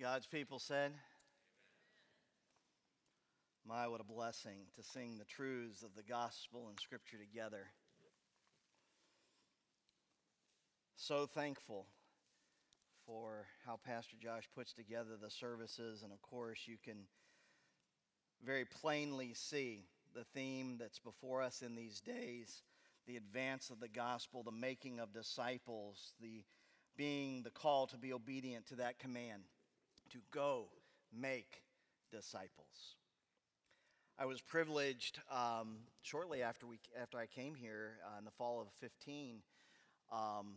God's people said, My, what a blessing to sing the truths of the gospel and scripture together. So thankful for how Pastor Josh puts together the services, and of course, you can very plainly see the theme that's before us in these days the advance of the gospel, the making of disciples, the being the call to be obedient to that command to go make disciples. I was privileged um, shortly after, we, after I came here uh, in the fall of 15 um,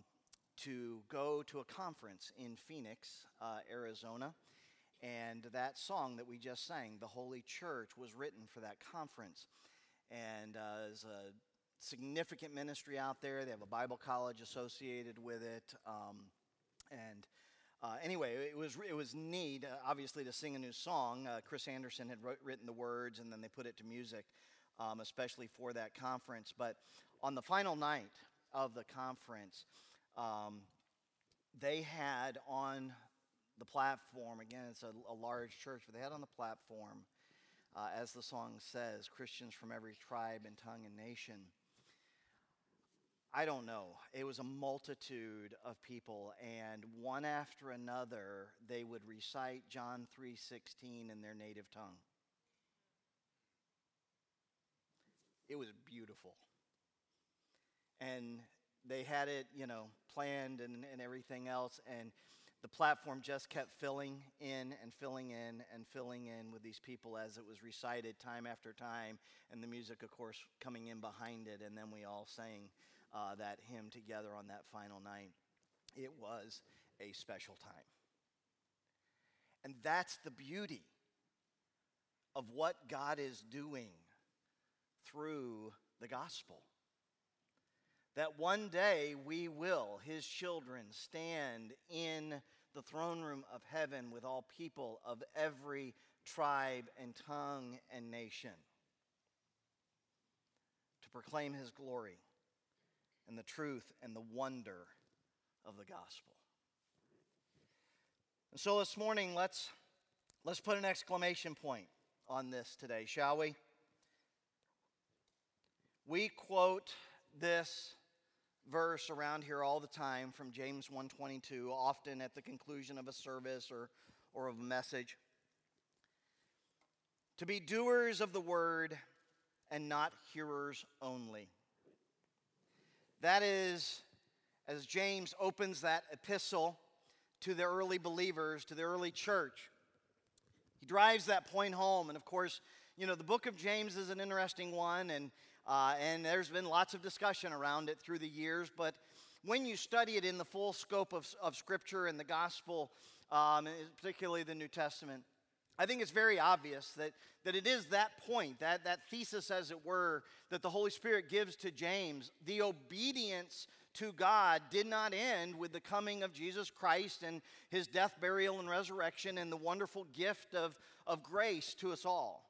to go to a conference in Phoenix, uh, Arizona. And that song that we just sang, The Holy Church, was written for that conference. And uh, there's a significant ministry out there. They have a Bible college associated with it. Um, and uh, anyway, it was, it was neat, uh, obviously, to sing a new song. Uh, Chris Anderson had wrote, written the words, and then they put it to music, um, especially for that conference. But on the final night of the conference, um, they had on the platform, again, it's a, a, large church, but they had on the platform, uh, as the song says, Christians from every tribe and tongue and nation. I don't know. It was a multitude of people and one after another they would recite John 3:16 in their native tongue. It was beautiful. And they had it, you know, planned and, and everything else and the platform just kept filling in and filling in and filling in with these people as it was recited time after time, and the music, of course, coming in behind it, and then we all sang uh, that hymn together on that final night. It was a special time. And that's the beauty of what God is doing through the gospel. That one day we will, his children, stand in the throne room of heaven with all people of every tribe and tongue and nation to proclaim his glory and the truth and the wonder of the gospel. And so this morning, let's, let's put an exclamation point on this today, shall we? We quote this verse around here all the time from James 122, often at the conclusion of a service or, or of a message. To be doers of the word and not hearers only. That is, as James opens that epistle to the early believers, to the early church, he drives that point home. And of course, you know, the book of James is an interesting one, and, uh, and there's been lots of discussion around it through the years. But when you study it in the full scope of, of Scripture and the gospel, um, particularly the New Testament, I think it's very obvious that, that it is that point, that, that thesis, as it were, that the Holy Spirit gives to James. The obedience to God did not end with the coming of Jesus Christ and his death, burial, and resurrection and the wonderful gift of, of grace to us all.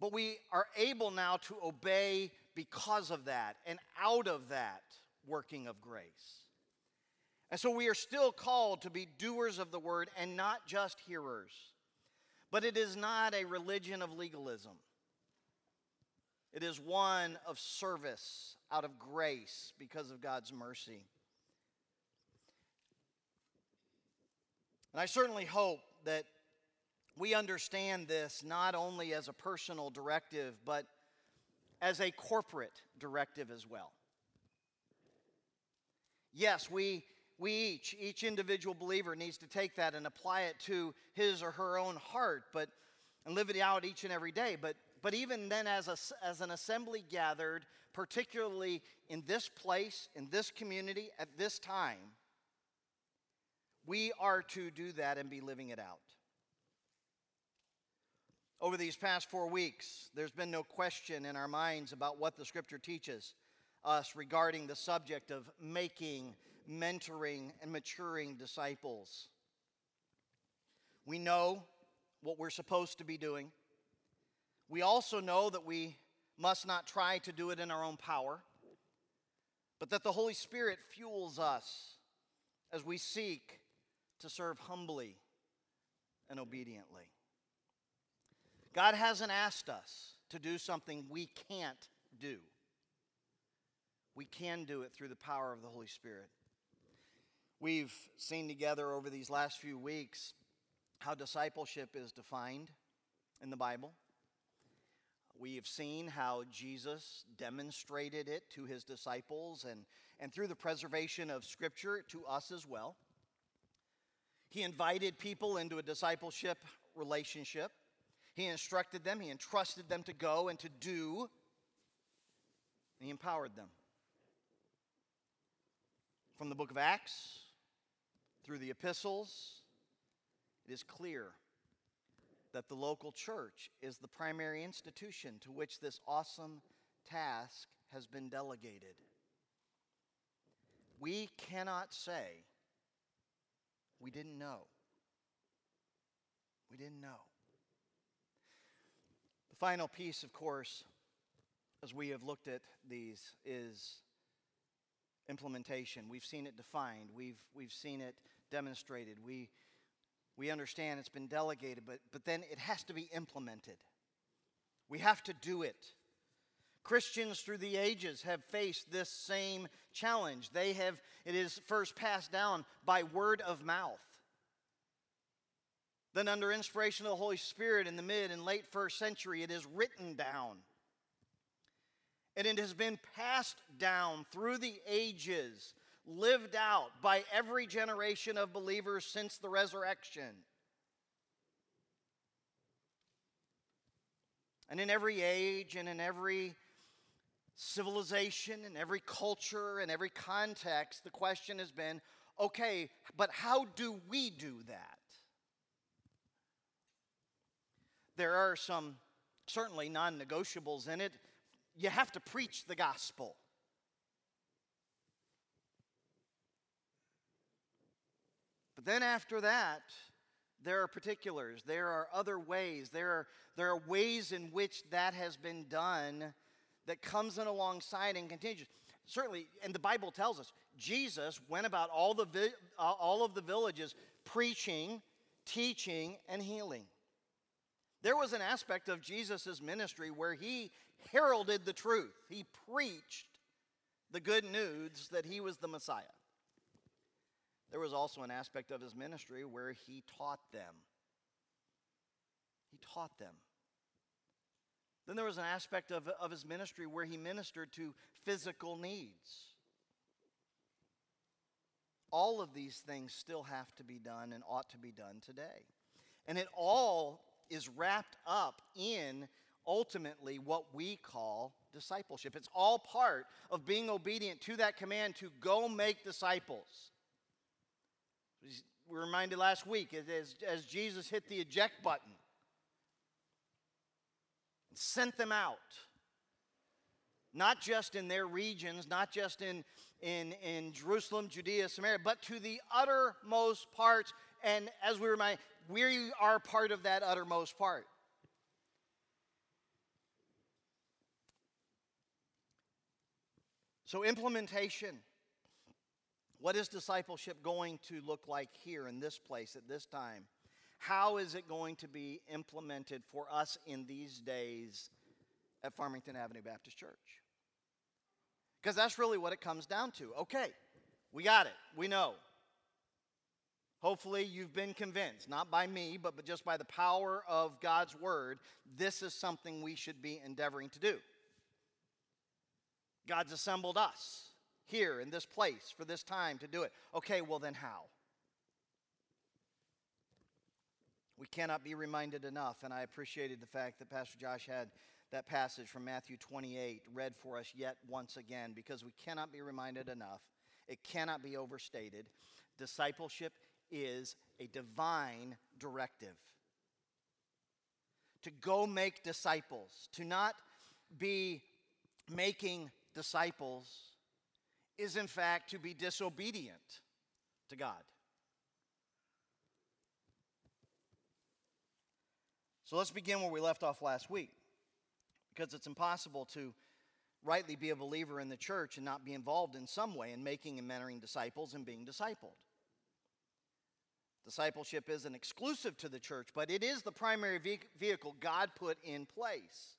But we are able now to obey because of that and out of that working of grace. And so we are still called to be doers of the word and not just hearers. But it is not a religion of legalism, it is one of service out of grace because of God's mercy. And I certainly hope that we understand this not only as a personal directive, but as a corporate directive as well. Yes, we we each, each individual believer needs to take that and apply it to his or her own heart, but and live it out each and every day. But but even then, as, a, as an assembly gathered, particularly in this place, in this community, at this time, we are to do that and be living it out. Over these past four weeks, there's been no question in our minds about what the scripture teaches us regarding the subject of making, mentoring, and maturing disciples. We know what we're supposed to be doing. We also know that we must not try to do it in our own power, but that the Holy Spirit fuels us as we seek to serve humbly and obediently. God hasn't asked us to do something we can't do. We can do it through the power of the Holy Spirit. We've seen together over these last few weeks how discipleship is defined in the Bible. We have seen how Jesus demonstrated it to his disciples and, and through the preservation of Scripture to us as well. He invited people into a discipleship relationship. He instructed them, he entrusted them to go and to do, and he empowered them. From the book of Acts through the epistles, it is clear that the local church is the primary institution to which this awesome task has been delegated. We cannot say we didn't know. We didn't know. The final piece, of course, as we have looked at these, is implementation. We've seen it defined, we've, we've seen it demonstrated. We, we understand it's been delegated, but, but then it has to be implemented. We have to do it. Christians through the ages have faced this same challenge. They have, it is first passed down by word of mouth. Then, under inspiration of the Holy Spirit in the mid and late first century, it is written down. And it has been passed down through the ages, lived out by every generation of believers since the resurrection. And in every age and in every civilization and every culture and every context, the question has been okay, but how do we do that? There are some certainly non negotiables in it. You have to preach the gospel. But then after that, there are particulars. There are other ways. There are, there are ways in which that has been done that comes in alongside and continues. Certainly, and the Bible tells us, Jesus went about all, the vi- uh, all of the villages preaching, teaching, and healing. There was an aspect of Jesus' ministry where he heralded the truth, he preached the good news that he was the Messiah. There was also an aspect of his ministry where he taught them. He taught them. Then there was an aspect of, of his ministry where he ministered to physical needs. All of these things still have to be done and ought to be done today. And it all is wrapped up in ultimately what we call discipleship. It's all part of being obedient to that command to go make disciples. We were reminded last week as, as Jesus hit the eject button and sent them out. Not just in their regions, not just in, in, in Jerusalem, Judea, Samaria, but to the uttermost parts. And as we remind, we are part of that uttermost part. So, implementation. What is discipleship going to look like here in this place at this time? How is it going to be implemented for us in these days at Farmington Avenue Baptist Church? Because that's really what it comes down to. Okay, we got it. We know. Hopefully, you've been convinced, not by me, but, just by the power of God's word, this is something we should be endeavoring to do. God's assembled us here in this place for this time to do it. Okay, well, then how? We cannot be reminded enough, and I appreciated the fact that Pastor Josh had that passage from Matthew 28 read for us yet once again because we cannot be reminded enough. It cannot be overstated. Discipleship is a divine directive. To go make disciples, to not be making disciples, is in fact to be disobedient to God. So let's begin where we left off last week, because it's impossible to rightly be a believer in the church and not be involved in some way in making and mentoring disciples and being discipled. Discipleship isn't exclusive to the church, but it is the primary vehicle God put in place.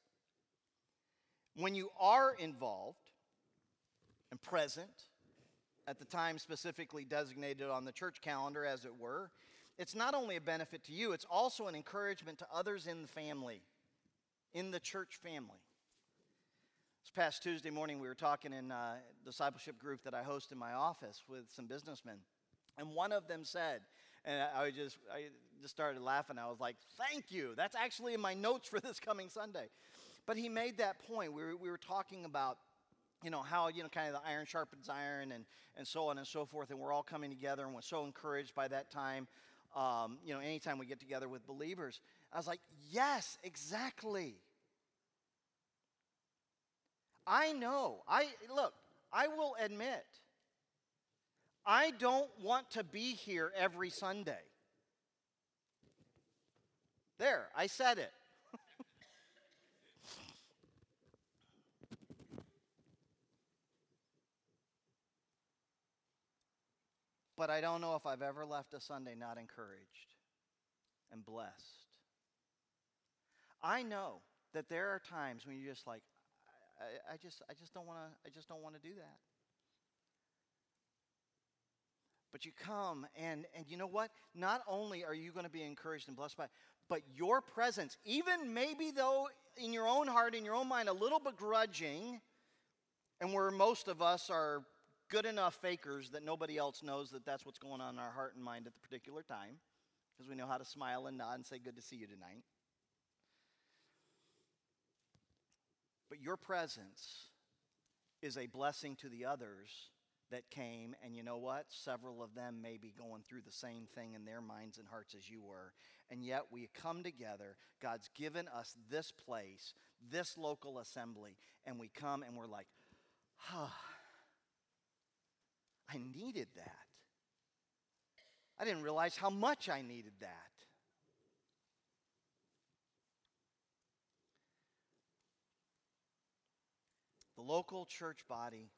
When you are involved and present at the time specifically designated on the church calendar, as it were, it's not only a benefit to you, it's also an encouragement to others in the family, in the church family. This past Tuesday morning, we were talking in a uh, discipleship group that I host in my office with some businessmen. And one of them said, and I just, I just started laughing. I was like, thank you. That's actually in my notes for this coming Sunday. But he made that point. We were, we were talking about, you know, how, you know, kind of the iron sharpens iron and, and so on and so forth. And we're all coming together and we're so encouraged by that time. Um, you know, anytime we get together with believers. I was like, yes, exactly. I know. I look, I will admit I don't want to be here every Sunday. There, I said it. But I don't know if I've ever left a Sunday not encouraged and blessed. I know that there are times when you're just like, I, I just, I just don't want to, I just don't want to do that. But you come and and you know what? Not only are you going to be encouraged and blessed by, but your presence, even maybe though in your own heart, in your own mind, a little begrudging, and where most of us are good enough fakers that nobody else knows that that's what's going on in our heart and mind at the particular time, because we know how to smile and nod and say, Good to see you tonight. But your presence is a blessing to the others that came, and you know what? Several of them may be going through the same thing in their minds and hearts as you were. And yet we come together. God's given us this place, this local assembly, and we come and we're like, ah, I needed that. I didn't realize how much I needed that. The local church body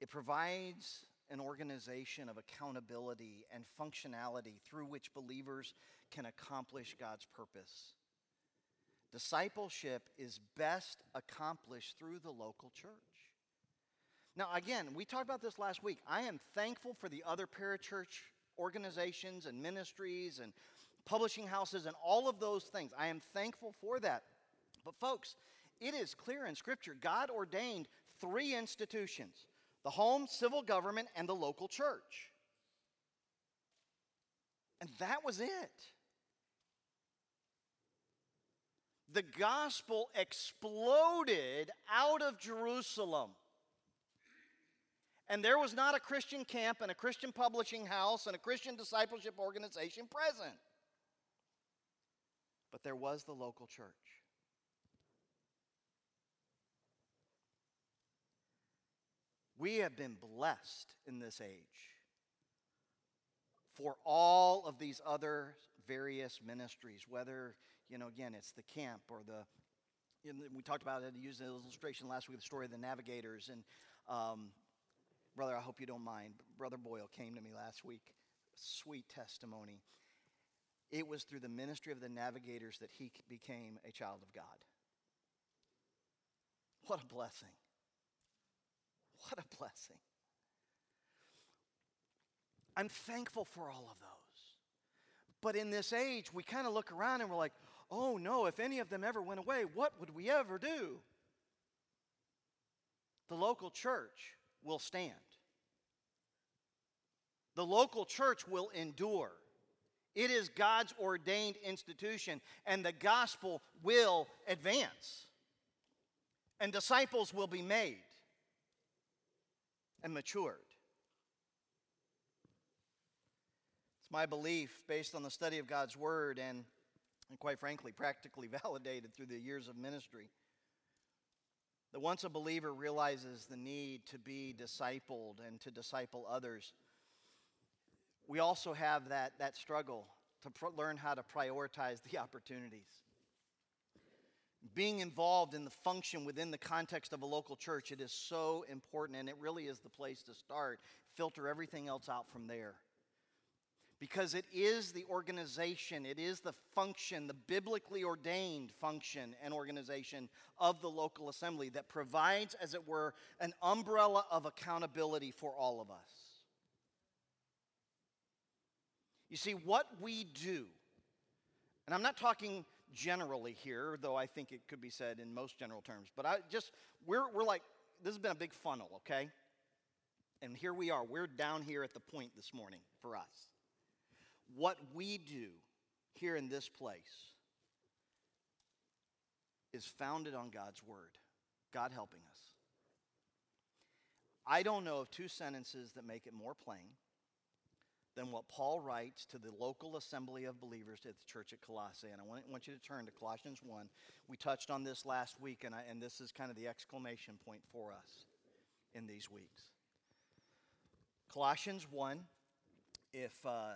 it provides an organization of accountability and functionality through which believers can accomplish God's purpose. Discipleship is best accomplished through the local church. Now, again, we talked about this last week. I am thankful for the other parachurch organizations and ministries and publishing houses and all of those things. I am thankful for that. But, folks, it is clear in Scripture God ordained three institutions the home, civil government, and the local church. And that was it. The gospel exploded out of Jerusalem. And there was not a Christian camp and a Christian publishing house and a Christian discipleship organization present. But there was the local church. We have been blessed in this age for all of these other various ministries, whether, you know, again, it's the camp or the, we talked about it, used an illustration last week, the story of the navigators. And, um, brother, I hope you don't mind. Brother Boyle came to me last week, sweet testimony. It was through the ministry of the navigators that he became a child of God. What a blessing. What a blessing. I'm thankful for all of those. But in this age, we kind of look around and we're like, oh no, if any of them ever went away, what would we ever do? The local church will stand. The local church will endure. It is God's ordained institution, and the gospel will advance, and disciples will be made and matured. It's my belief, based on the study of God's Word and, and quite frankly, practically validated through the years of ministry, that once a believer realizes the need to be discipled and to disciple others, we also have that, that struggle to pr- learn how to prioritize the opportunities being involved in the function within the context of a local church, it is so important, and it really is the place to start. Filter everything else out from there. because it is the organization, it is the function, the biblically ordained function and organization of the local assembly that provides, as it were, an umbrella of accountability for all of us. You see, what we do, and I'm not talking generally here, though I think it could be said in most general terms, but I just, we're, we're like, this has been a big funnel, okay? And here we are. We're down here at the point this morning for us. What we do here in this place is founded on God's word, God helping us. I don't know of two sentences that make it more plain than what Paul writes to the local assembly of believers at the church at Colossae. And I want, you to turn to Colossians 1. We touched on this last week, and, I, and this is kind of the exclamation point for us in these weeks. Colossians 1, if uh,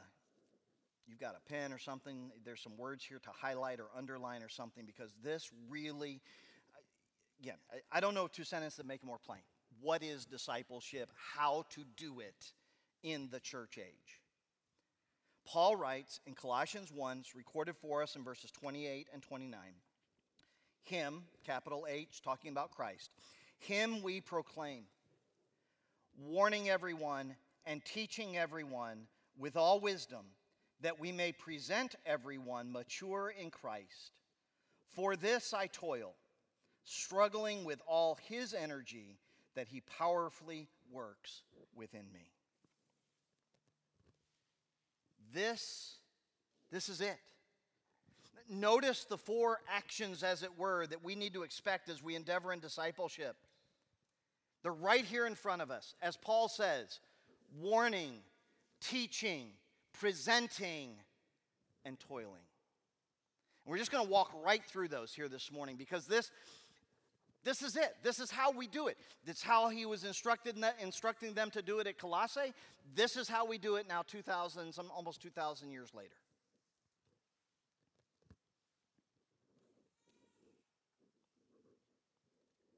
you've got a pen or something, there's some words here to highlight or underline or something because this really, again, I, I don't know two sentences that make it more plain. What is discipleship? How to do it in the church age. Paul writes in Colossians 1, recorded for us in verses 28 and 29. Him, capital H, talking about Christ, him we proclaim, warning everyone and teaching everyone with all wisdom that we may present everyone mature in Christ. For this I toil, struggling with all his energy that he powerfully works within me. This, this is it. Notice the four actions, as it were, that we need to expect as we endeavor in discipleship. They're right here in front of us. As Paul says, warning, teaching, presenting, and toiling. And we're just going to walk right through those here this morning because this, this is it. This is how we do it. This is how he was instructed instructing them to do it at Colossae. This is how we do it now 2000 some almost 2000 years later.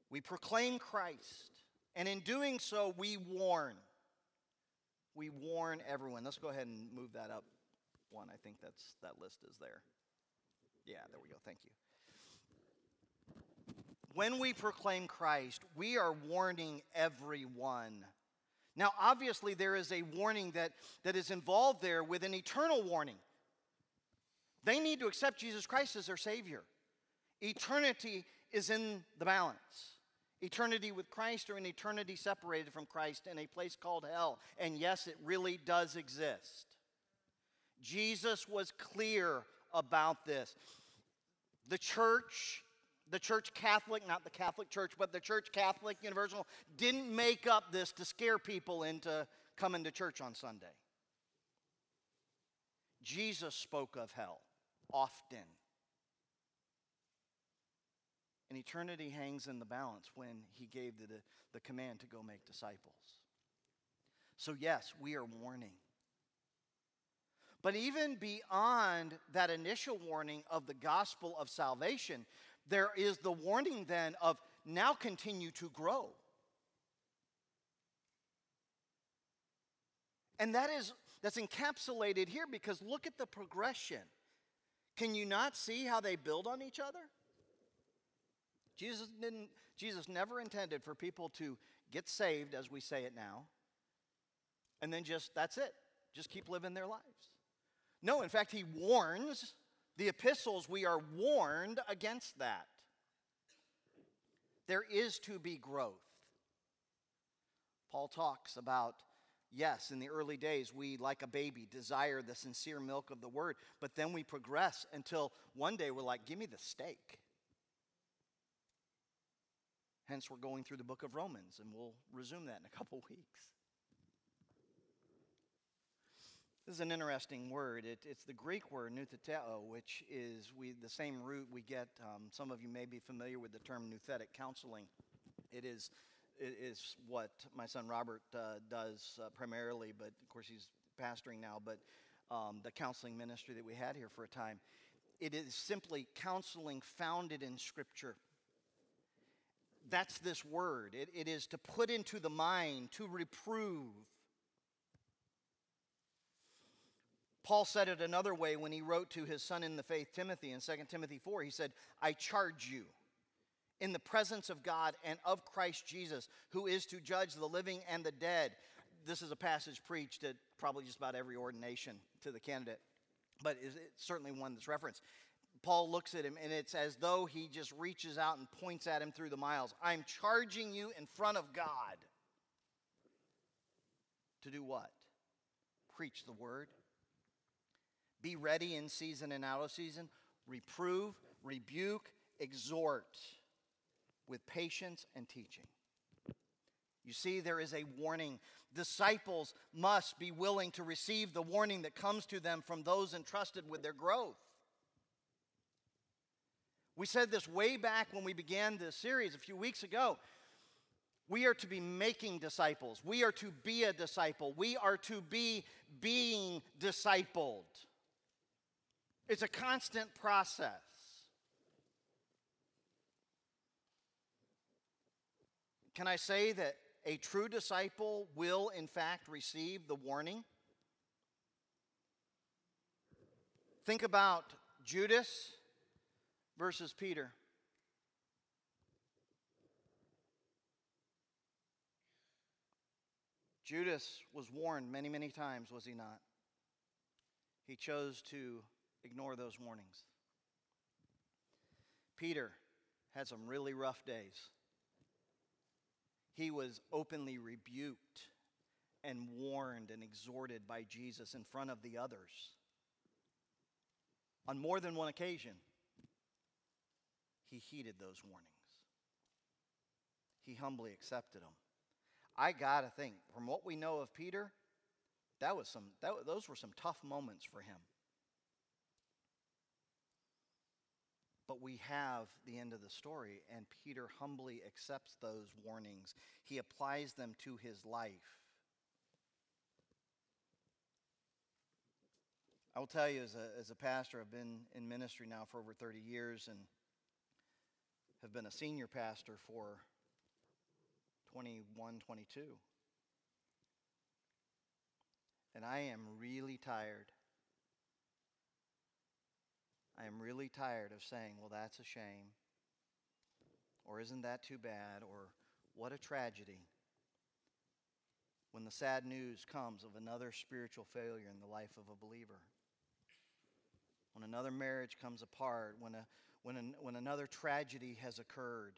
We proclaim Christ, and in doing so we warn we warn everyone. Let's go ahead and move that up one. I think that's that list is there. Yeah, there we go. Thank you. When we proclaim Christ, we are warning everyone. Now, obviously, there is a warning that, that is involved there with an eternal warning. They need to accept Jesus Christ as their Savior. Eternity is in the balance eternity with Christ or an eternity separated from Christ in a place called hell. And yes, it really does exist. Jesus was clear about this. The church, the church Catholic, not the Catholic Church, but the church Catholic Universal, didn't make up this to scare people into coming to church on Sunday. Jesus spoke of hell often. And eternity hangs in the balance when he gave the, the command to go make disciples. So, yes, we are warning. But even beyond that initial warning of the gospel of salvation, there is the warning then of now continue to grow. And that is that's encapsulated here because look at the progression. Can you not see how they build on each other? Jesus didn't Jesus never intended for people to get saved as we say it now and then just that's it. Just keep living their lives. No, in fact he warns the epistles we are warned against that. There is to be growth. Paul talks about Yes, in the early days, we, like a baby, desire the sincere milk of the word, but then we progress until one day we're like, give me the steak. Hence, we're going through the book of Romans, and we'll resume that in a couple weeks. This is an interesting word. It, it's the Greek word noutheteo, which is we, the same root we get. Um, some of you may be familiar with the term nouthetic counseling. It is, it is what my son Robert uh, does uh, primarily, but of course he's pastoring now, but um, the counseling ministry that we had here for a time. It is simply counseling founded in Scripture that's this word. It, it is to put into the mind, to reprove. Paul said it another way when he wrote to his son in the faith, Timothy, in 2 Timothy 4. He said, I charge you in the presence of God and of Christ Jesus, who is to judge the living and the dead. This is a passage preached at probably just about every ordination to the candidate, but it's certainly one that's referenced. Paul looks at him, and it's as though he just reaches out and points at him through the miles. I'm charging you in front of God to do what? Preach the word be ready in season and out of season. Reprove, rebuke, exhort with patience and teaching. You see, there is a warning. Disciples must be willing to receive the warning that comes to them from those entrusted with their growth. We said this way back when we began this series a few weeks ago. We are to be making disciples. We are to be a disciple. We are to be being discipled. It's a constant process. Can I say that a true disciple will, in fact, receive the warning? Think about Judas versus Peter. Judas was warned many, many times, was he not? He chose to ignore those warnings. Peter had some really rough days. He was openly rebuked and warned and exhorted by Jesus in front of the others. On more than one occasion, he heeded those warnings. He humbly accepted them. I got to think, from what we know of Peter, that was some, that, those were some tough moments for him. But we have the end of the story, and Peter humbly accepts those warnings. He applies them to his life. I will tell you, as a, as a pastor, I've been in ministry now for over 30 years and have been a senior pastor for 21, 22. And I am really tired I am really tired of saying, well, that's a shame, or isn't that too bad, or what a tragedy. When the sad news comes of another spiritual failure in the life of a believer, when another marriage comes apart, when, a, when, an, when another tragedy has occurred.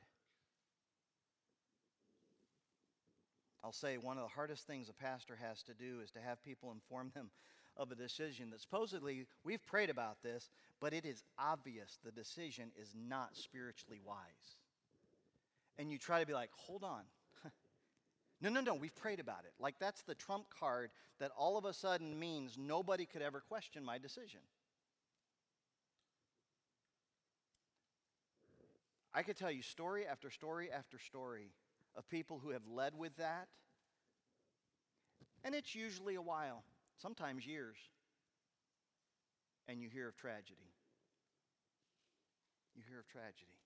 I'll say one of the hardest things a pastor has to do is to have people inform them of a decision that supposedly we've prayed about this, but it is obvious the decision is not spiritually wise. And you try to be like, hold on. no, no, no, we've prayed about it. Like that's the trump card that all of a sudden means nobody could ever question my decision. I could tell you story after story after story of people who have led with that. And it's usually a while sometimes years, and you hear of tragedy. You hear of tragedy.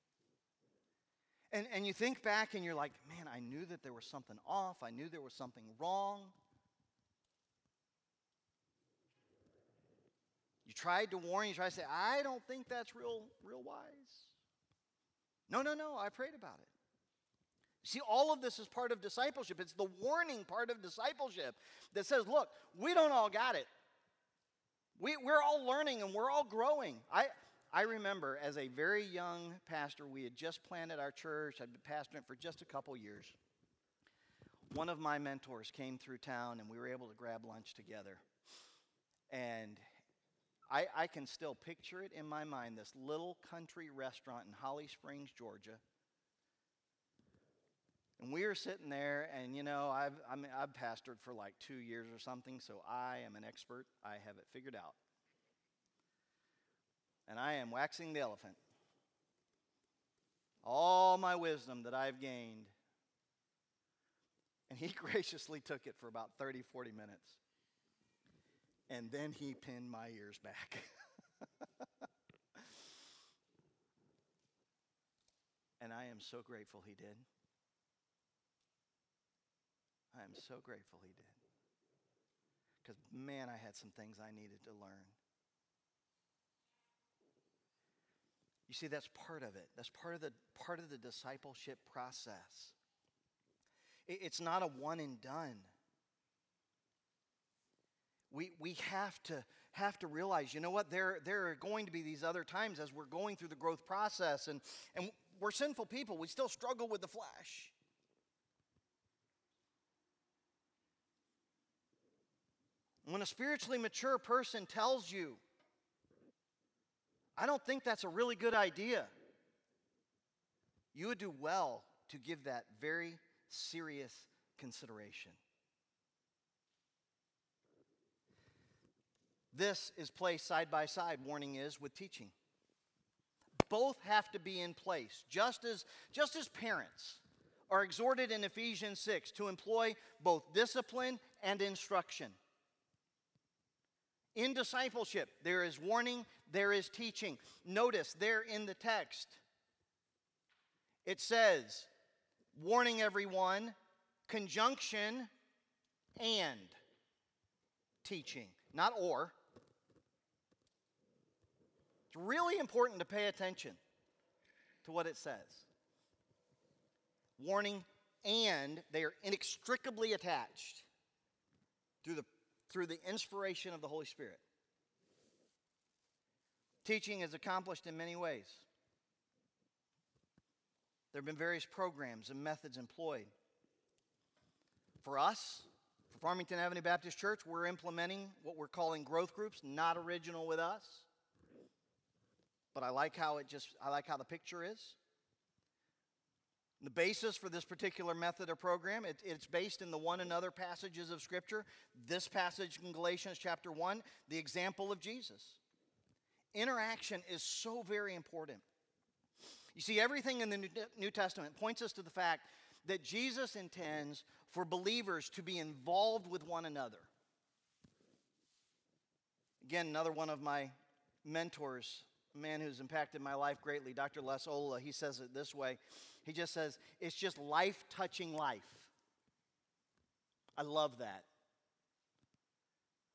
And, and you think back and you're like, man, I knew that there was something off. I knew there was something wrong. You tried to warn, you tried to say, I don't think that's real, real wise. No, no, no, I prayed about it. See, all of this is part of discipleship. It's the warning part of discipleship that says, look, we don't all got it. We, we're all learning and we're all growing. I, I remember as a very young pastor, we had just planted our church. I'd been pastoring for just a couple years. One of my mentors came through town and we were able to grab lunch together. And I, I can still picture it in my mind this little country restaurant in Holly Springs, Georgia and we were sitting there, and you know, I've, I mean, I've pastored for like two years or something, so I am an expert. I have it figured out. And I am waxing the elephant. All my wisdom that I've gained. And he graciously took it for about 30, 40 minutes. And then he pinned my ears back. and I am so grateful he did. I am so grateful he did. because, man, I had some things I needed to learn. You see, that's part of it. That's part of the, part of the discipleship process. It, it's not a one and done. We, we have to have to realize, you know what, there, there are going to be these other times as we're going through the growth process, and, and we're sinful people. We still struggle with the flesh. When a spiritually mature person tells you, I don't think that's a really good idea, you would do well to give that very serious consideration. This is placed side by side, warning is, with teaching. Both have to be in place, just as, just as parents are exhorted in Ephesians 6 to employ both discipline and instruction. In discipleship, there is warning, there is teaching. Notice there in the text, it says, warning everyone, conjunction, and teaching, not or. It's really important to pay attention to what it says. Warning, and they are inextricably attached through the through the inspiration of the Holy Spirit. Teaching is accomplished in many ways. There have been various programs and methods employed. For us, for Farmington Avenue Baptist Church, we're implementing what we're calling growth groups, not original with us. But I like how it just I like how the picture is. The basis for this particular method or program, it, it's based in the one another passages of Scripture. This passage in Galatians chapter 1, the example of Jesus. Interaction is so very important. You see, everything in the New Testament points us to the fact that Jesus intends for believers to be involved with one another. Again, another one of my mentors, man who's impacted my life greatly, Dr. Les Ollila, he says it this way he just says, it's just life touching life. I love that.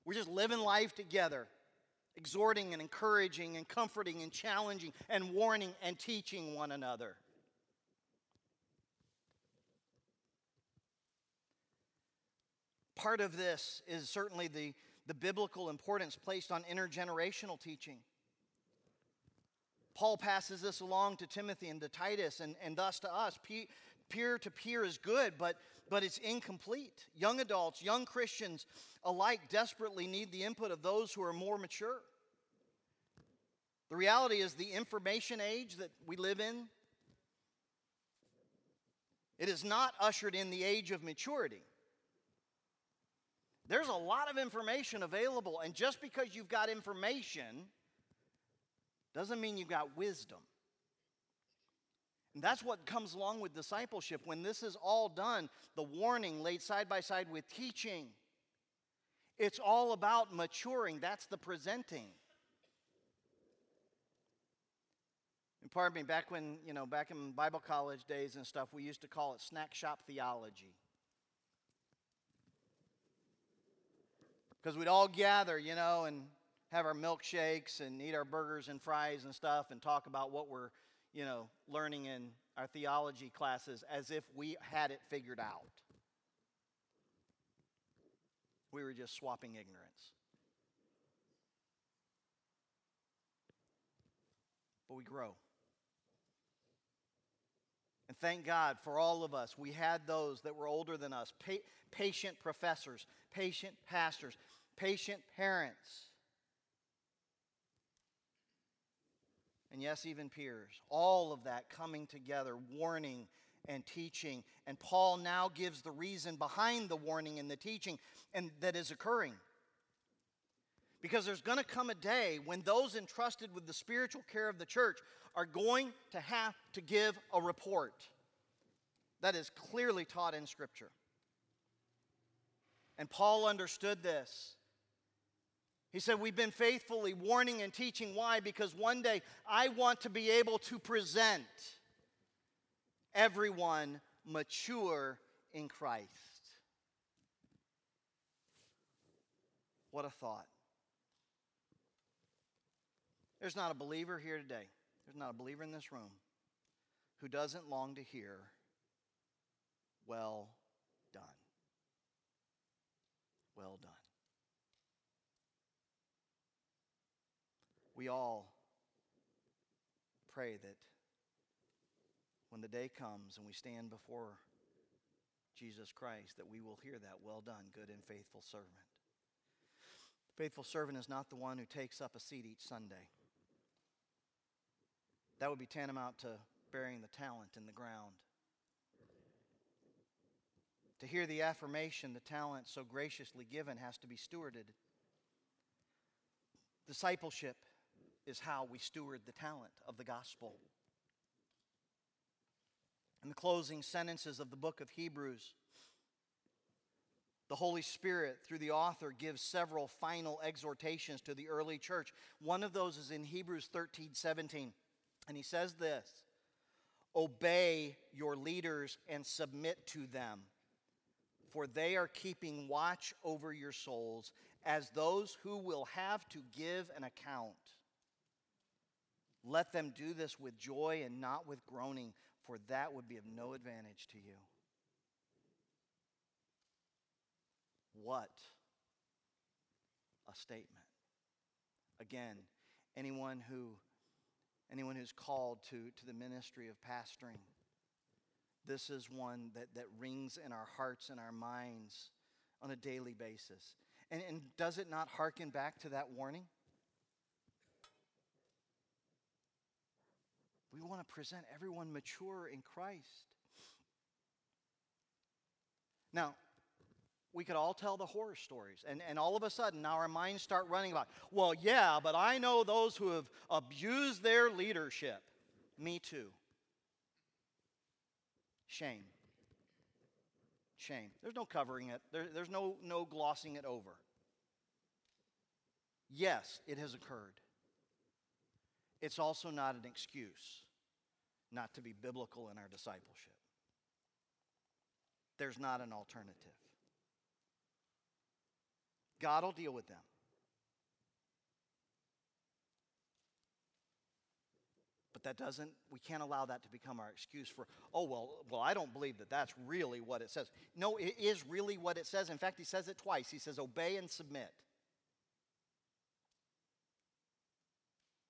We're just living life together, exhorting and encouraging and comforting and challenging and warning and teaching one another. Part of this is certainly the, the biblical importance placed on intergenerational teaching. Paul passes this along to Timothy and to Titus and, and thus to us. Peer to peer is good, but, but it's incomplete. Young adults, young Christians alike desperately need the input of those who are more mature. The reality is, the information age that we live in, it is not ushered in the age of maturity. There's a lot of information available, and just because you've got information doesn't mean you've got wisdom. And that's what comes along with discipleship. When this is all done, the warning laid side by side with teaching, it's all about maturing. That's the presenting. And pardon me, back when, you know, back in Bible college days and stuff, we used to call it snack shop theology. Because we'd all gather, you know, and have our milkshakes and eat our burgers and fries and stuff and talk about what we're, you know, learning in our theology classes as if we had it figured out. We were just swapping ignorance. But we grow. And thank God for all of us. We had those that were older than us pa- patient professors, patient pastors, patient parents and yes, even peers. All of that coming together, warning and teaching. And Paul now gives the reason behind the warning and the teaching and that is occurring. Because there's going to come a day when those entrusted with the spiritual care of the church are going to have to give a report. That is clearly taught in Scripture. And Paul understood this. He said, We've been faithfully warning and teaching. Why? Because one day I want to be able to present everyone mature in Christ. What a thought. There's not a believer here today, there's not a believer in this room who doesn't long to hear, well done. Well done. We all pray that when the day comes and we stand before Jesus Christ, that we will hear that, well done, good and faithful servant. The faithful servant is not the one who takes up a seat each Sunday. That would be tantamount to burying the talent in the ground. To hear the affirmation, the talent so graciously given has to be stewarded. Discipleship is how we steward the talent of the gospel. In the closing sentences of the book of Hebrews, the Holy Spirit, through the author, gives several final exhortations to the early church. One of those is in Hebrews 13 17. And he says this Obey your leaders and submit to them, for they are keeping watch over your souls as those who will have to give an account. Let them do this with joy and not with groaning, for that would be of no advantage to you. What a statement. Again, anyone who anyone who's called to, to the ministry of pastoring, this is one that, that rings in our hearts and our minds on a daily basis. And, and does it not hearken back to that warning? We want to present everyone mature in Christ. Now, we could all tell the horror stories. And, and all of a sudden, now our minds start running about, well, yeah, but I know those who have abused their leadership. Me too. Shame. Shame. There's no covering it, there, there's no, no glossing it over. Yes, it has occurred. It's also not an excuse not to be biblical in our discipleship. There's not an alternative. God will deal with them. But that doesn't, we can't allow that to become our excuse for, oh, well, well, I don't believe that that's really what it says. No, it is really what it says. In fact, he says it twice. He says, obey and submit.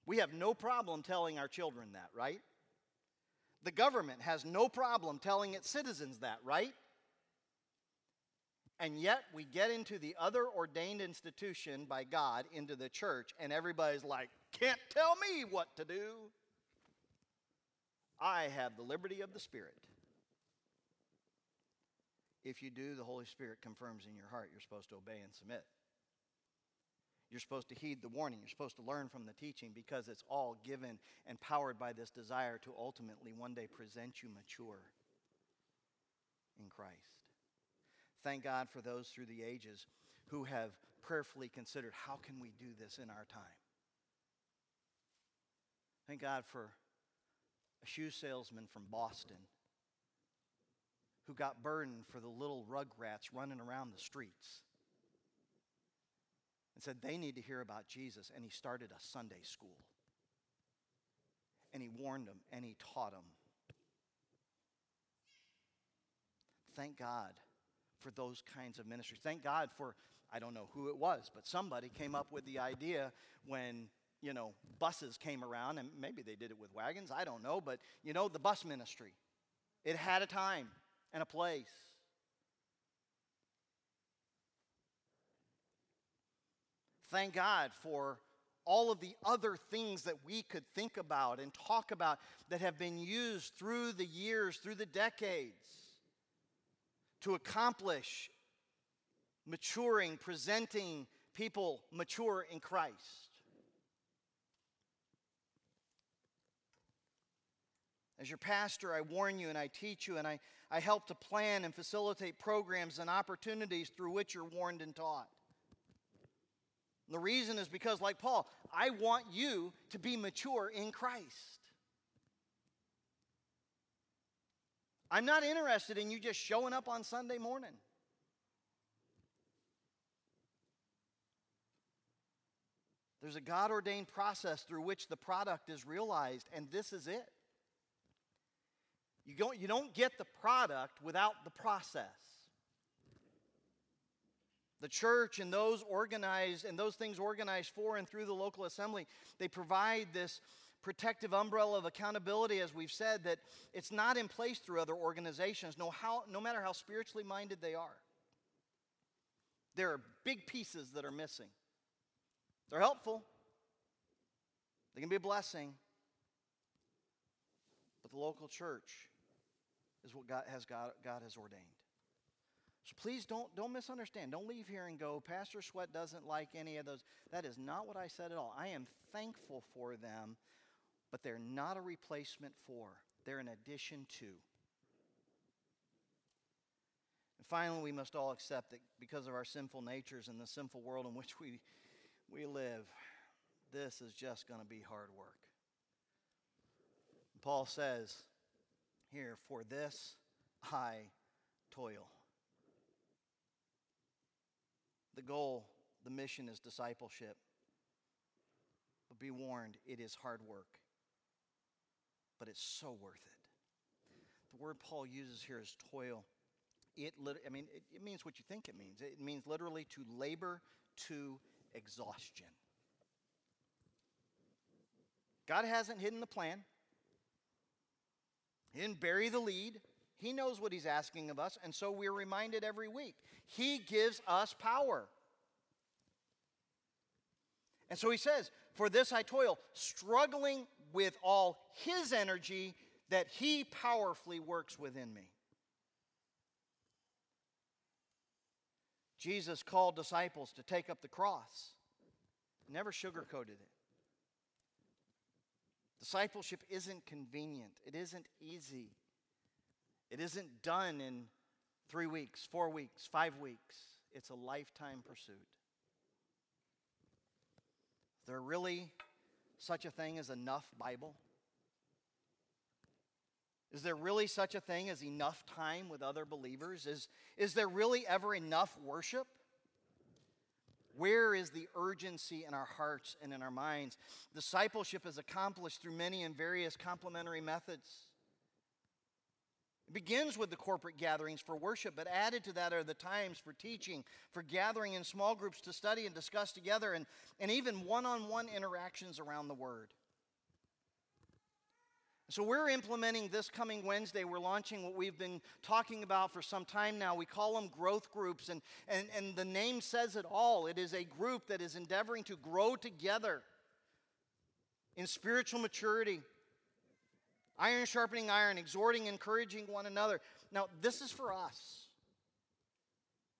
We have no problem telling our children that, right? The government has no problem telling its citizens that, right? And yet we get into the other ordained institution by God, into the church, and everybody's like, can't tell me what to do. I have the liberty of the Spirit. If you do, the Holy Spirit confirms in your heart you're supposed to obey and submit. You're supposed to heed the warning. You're supposed to learn from the teaching because it's all given and powered by this desire to ultimately one day present you mature in Christ. Thank God for those through the ages who have prayerfully considered how can we do this in our time? Thank God for a shoe salesman from Boston who got burdened for the little rugrats running around the streets and said they need to hear about Jesus, and he started a Sunday school. And he warned them and he taught them. Thank God for those kinds of ministries. Thank God for, I don't know who it was, but somebody came up with the idea when, you know, buses came around, and maybe they did it with wagons, I don't know, but, you know, the bus ministry. It had a time and a place. Thank God for all of the other things that we could think about and talk about that have been used through the years, through the decades to accomplish maturing, presenting people mature in Christ. As your pastor, I warn you and I teach you and I, I help to plan and facilitate programs and opportunities through which you're warned and taught. The reason is because, like Paul, I want you to be mature in Christ. I'm not interested in you just showing up on Sunday morning. There's a God ordained process through which the product is realized, and this is it. You don't, you don't get the product without the process. The church and those organized and those things organized for and through the local assembly, they provide this protective umbrella of accountability, as we've said, that it's not in place through other organizations, no, how, no matter how spiritually minded they are. There are big pieces that are missing. They're helpful, they can be a blessing, but the local church is what God has, God, God has ordained. So please don't, don't misunderstand. Don't leave here and go, Pastor Sweatt doesn't like any of those. That is not what I said at all. I am thankful for them, but they're not a replacement for, they're an addition to. And finally, we must all accept that because of our sinful natures and the sinful world in which we, we live, this is just going to be hard work. Paul says here, For this I toil. The goal, the mission is discipleship. But be warned, it is hard work. But it's so worth it. The word Paul uses here is toil. It, I mean, it, it means what you think it means. It means literally to labor to exhaustion. God hasn't hidden the plan. He didn't bury the lead. He knows what He's asking of us, and so we're reminded every week. He gives us power. And so He says, For this I toil, struggling with all His energy that He powerfully works within me. Jesus called disciples to take up the cross, never sugarcoated it. Discipleship isn't convenient, it isn't easy, it isn't done in three weeks, four weeks, five weeks. It's a lifetime pursuit. Is there really such a thing as enough Bible? Is there really such a thing as enough time with other believers? Is, is there really ever enough worship? Where is the urgency in our hearts and in our minds? Discipleship is accomplished through many and various complementary methods. It begins with the corporate gatherings for worship, but added to that are the times for teaching, for gathering in small groups to study and discuss together, and, and even one on one interactions around the Word. So, we're implementing this coming Wednesday. We're launching what we've been talking about for some time now. We call them growth groups, and, and, and the name says it all. It is a group that is endeavoring to grow together in spiritual maturity, iron sharpening iron, exhorting, encouraging one another. Now, this is for us.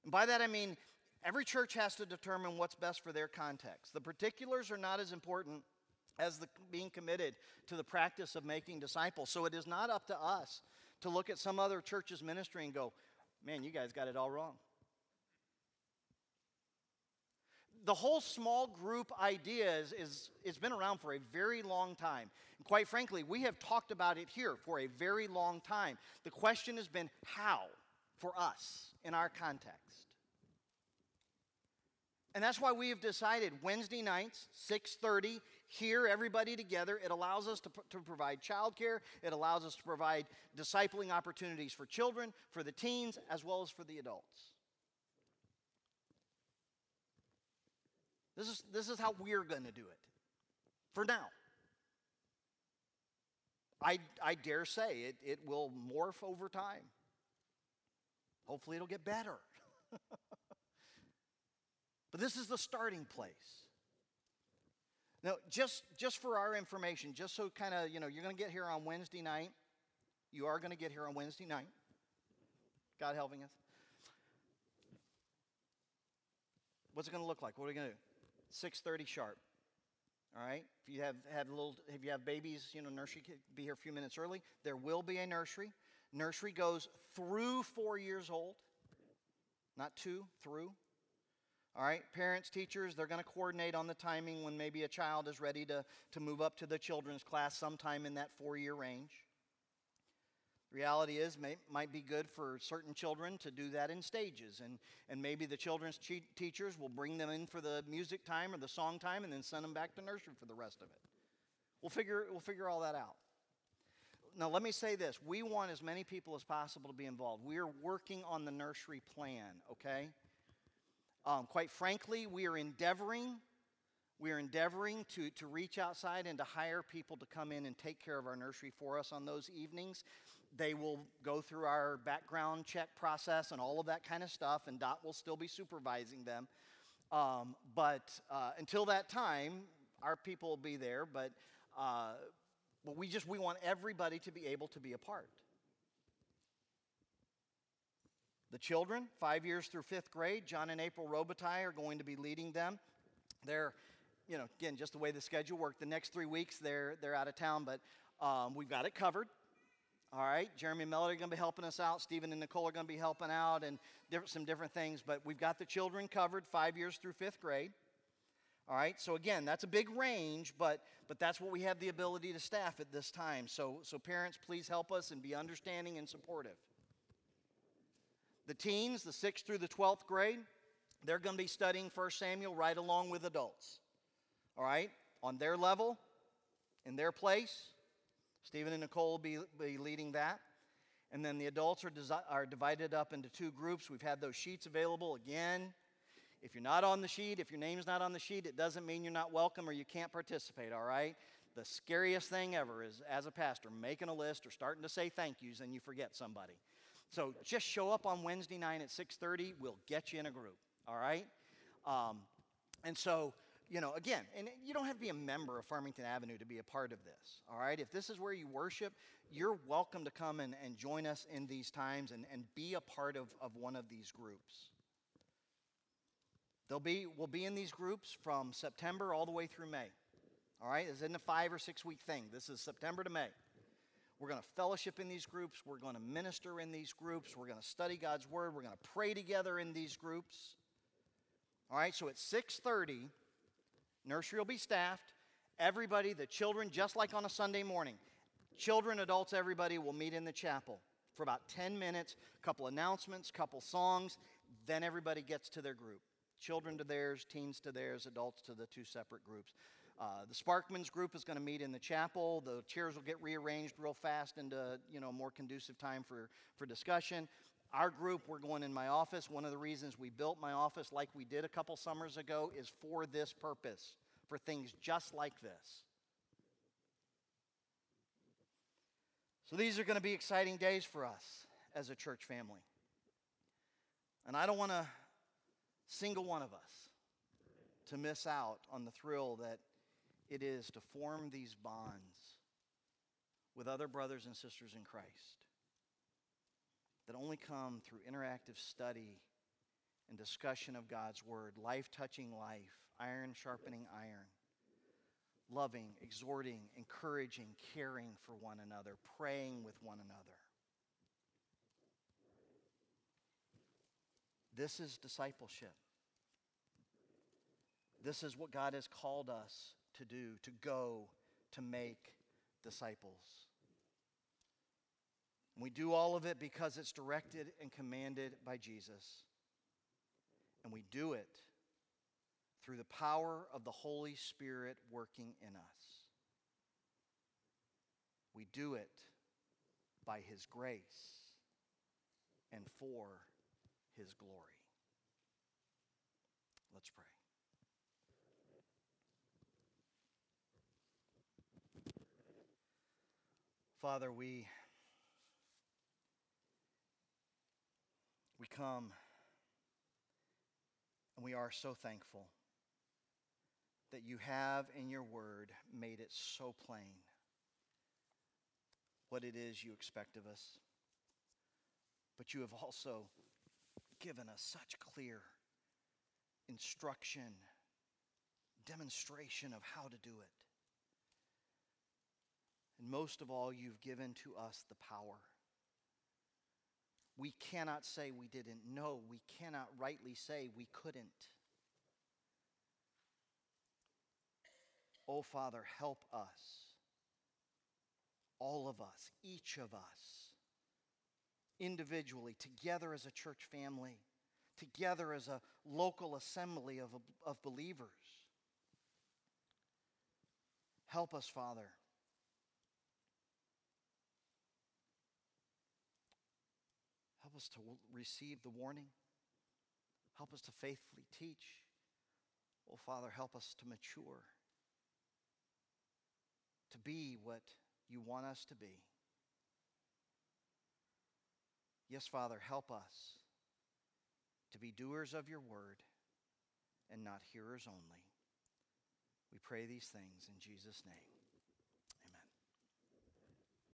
And by that I mean every church has to determine what's best for their context. The particulars are not as important as the, being committed to the practice of making disciples. So it is not up to us to look at some other church's ministry and go, man, you guys got it all wrong. The whole small group idea is, is, it's been around for a very long time. And quite frankly, we have talked about it here for a very long time. The question has been how for us in our context. And that's why we have decided Wednesday nights, 6:30, here everybody together. It allows us to, to provide childcare. It allows us to provide discipling opportunities for children, for the teens, as well as for the adults. This is, this is how we're going to do it for now. I, I dare say it, it will morph over time. Hopefully, it'll get better. But this is the starting place. Now, just, just for our information, just so kind of, you know, you're going to get here on Wednesday night. You are going to get here on Wednesday night. God helping us. What's it going to look like? What are we going to do? 6:30 sharp. All right. If you have have little, if you have babies, you know, nursery could be here a few minutes early. There will be a nursery. Nursery goes through four years old, not two, through. All right, parents, teachers, they're going to coordinate on the timing when maybe a child is ready to, to move up to the children's class sometime in that four year range. Reality is, may, might be good for certain children to do that in stages. And, and maybe the children's che- teachers will bring them in for the music time or the song time and then send them back to nursery for the rest of it. We'll figure, we'll figure all that out. Now, let me say this we want as many people as possible to be involved. We are working on the nursery plan, okay? Um, quite frankly, we are endeavoring we are endeavoring to, to reach outside and to hire people to come in and take care of our nursery for us on those evenings. They will go through our background check process and all of that kind of stuff, and Dot will still be supervising them. Um, but uh, until that time, our people will be there. But, uh, but we just we want everybody to be able to be a part. The children, five years through fifth grade, John and April Robitaille are going to be leading them. They're, you know, again, just the way the schedule worked. The next three weeks, they're they're out of town, but um, we've got it covered. All right, Jeremy and Melody are going to be helping us out. Stephen and Nicole are going to be helping out, and different, some different things. But we've got the children covered, five years through fifth grade. All right, so again, that's a big range, but but that's what we have the ability to staff at this time. So so parents, please help us and be understanding and supportive. The teens, the sixth through the twelfth grade, they're going to be studying 1 Samuel right along with adults. All right, on their level, in their place. Stephen and Nicole will be, be leading that. And then the adults are, desi- are divided up into two groups. We've had those sheets available again. If you're not on the sheet, if your name's not on the sheet, it doesn't mean you're not welcome or you can't participate, all right? The scariest thing ever is, as a pastor, making a list or starting to say thank yous and you forget somebody. So just show up on Wednesday night at 6:30. We'll get you in a group. All right. Um, and so you know, again, and you don't have to be a member of Farmington Avenue to be a part of this, all right? If this is where you worship, you're welcome to come and, and join us in these times and, and be a part of, of one of these groups. They'll be, we'll be in these groups from September all the way through May, all right? This isn't a five or six week thing. This is September to May. We're going to fellowship in these groups. We're going to minister in these groups. We're going to study God's word. We're going to pray together in these groups. All right, so at 6:30, Nursery will be staffed. Everybody, the children, just like on a Sunday morning, children, adults, everybody will meet in the chapel for about 10 minutes, a couple announcements, couple songs, then everybody gets to their group. Children to theirs, teens to theirs, adults to the two separate groups. Uh, the Sparkman's group is going to meet in the chapel. The chairs will get rearranged real fast into you know more conducive time for, for discussion. Our group, we're going in my office. One of the reasons we built my office like we did a couple summers ago is for this purpose, for things just like this. So these are going to be exciting days for us as a church family. And I don't want a single one of us to miss out on the thrill that it is to form these bonds with other brothers and sisters in Christ that only come through interactive study and discussion of God's Word, life touching life, iron sharpening iron, loving, exhorting, encouraging, caring for one another, praying with one another. This is discipleship. This is what God has called us to do, to go to make disciples. We do all of it because it's directed and commanded by Jesus. And we do it through the power of the Holy Spirit working in us. We do it by His grace and for His glory. Let's pray. Father, we we come and we are so thankful that you have in your word made it so plain what it is you expect of us. But you have also given us such clear instruction, demonstration of how to do it. And most of all, you've given to us the power. We cannot say we didn't know. We cannot rightly say we couldn't. Oh, Father, help us, all of us, each of us, individually, together as a church family, together as a local assembly of, of believers. Help us, Father. Help us to receive the warning. Help us to faithfully teach. Oh, Father, help us to mature, to be what you want us to be. Yes, Father, help us to be doers of your word and not hearers only. We pray these things in Jesus' name.